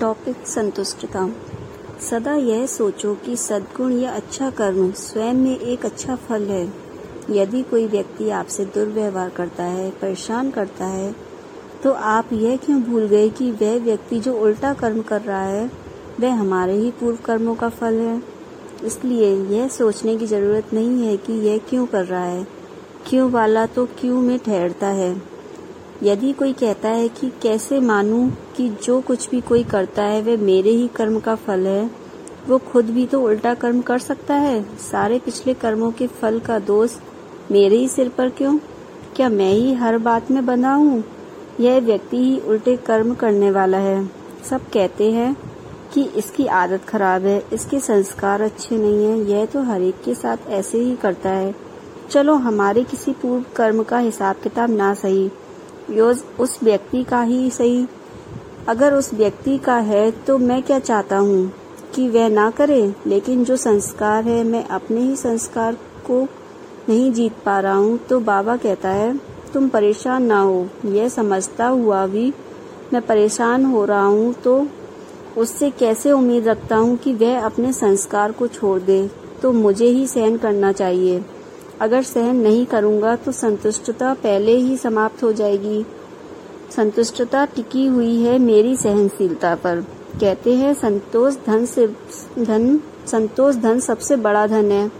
Topic संतुष्टता। सदा यह सोचो कि सद्गुण या अच्छा कर्म स्वयं में एक अच्छा फल है। यदि कोई व्यक्ति आपसे दुर्व्यवहार करता है, परेशान करता है तो आप यह क्यों भूल गए कि वह व्यक्ति जो उल्टा कर्म कर रहा है, वह हमारे ही पूर्व कर्मों का फल है? इसलिए यह सोचने की ज़रूरत नहीं है कि यह क्यों कर रहा है। क्यों वाला तो क्यों में ठहरता है? यदि कोई कहता है कि कैसे मानूं कि जो कुछ भी कोई करता है, वह मेरे ही कर्म का फल है, वो खुद भी तो उल्टा कर्म कर सकता है? सारे पिछले कर्मों के फल का दोष मेरे ही सिर पर क्यों? क्या मैं ही हर बात में बना हूँ? यह व्यक्ति ही उल्टे कर्म करने वाला है। सब कहते हैं कि इसकी आदत खराब है, इसके संस्कार अच्छे नहीं है, यह तो हर एक के साथ ऐसे ही करता है। चलो, हमारे किसी पूर्व कर्म का हिसाब किताब ना सही। योज उस व्यक्ति का ही सही। अगर उस व्यक्ति का है तो मैं क्या चाहता हूँ कि वह ना करे? लेकिन जो संस्कार है, मैं अपने ही संस्कार को नहीं जीत पा रहा हूँ। तो बाबा कहता है, तुम परेशान ना हो। यह समझता हुआ भी मैं परेशान हो रहा हूँ तो उससे कैसे उम्मीद रखता हूँ कि वह अपने संस्कार को छोड़ दे? तो मुझे ही सहन करना चाहिए। अगर सहन नहीं करूँगा तो संतुष्टता पहले ही समाप्त हो जाएगी। संतुष्टता टिकी हुई है मेरी सहनशीलता पर। कहते हैं, संतोष धन से, धन, संतोष धन सबसे बड़ा धन है।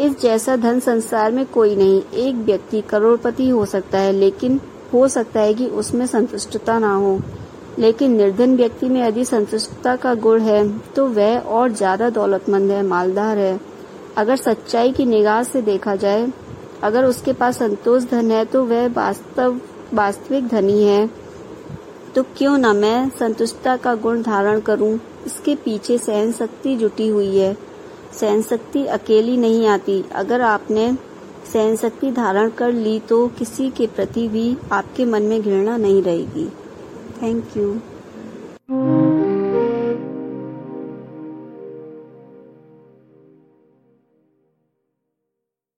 इस जैसा धन संसार में कोई नहीं, एक व्यक्ति करोड़पति हो सकता है, लेकिन हो सकता है कि उसमें संतुष्टता ना हो। लेकिन निर्धन व्यक्ति में यदि संतुष्टता का गुण है तो वह और ज़्यादा दौलतमंद है, मालदार है। अगर सच्चाई की निगाह से देखा जाए, अगर उसके पास संतोष धन है तो वह वास्तव, वास्तविक धनी है। तो क्यों न मैं संतुष्टता का गुण धारण करूँ? इसके पीछे सहन शक्ति जुटी हुई है। सहन शक्ति अकेली नहीं आती। अगर आपने सहन शक्ति धारण कर ली तो किसी के प्रति भी आपके मन में घृणा नहीं रहेगी। Thank you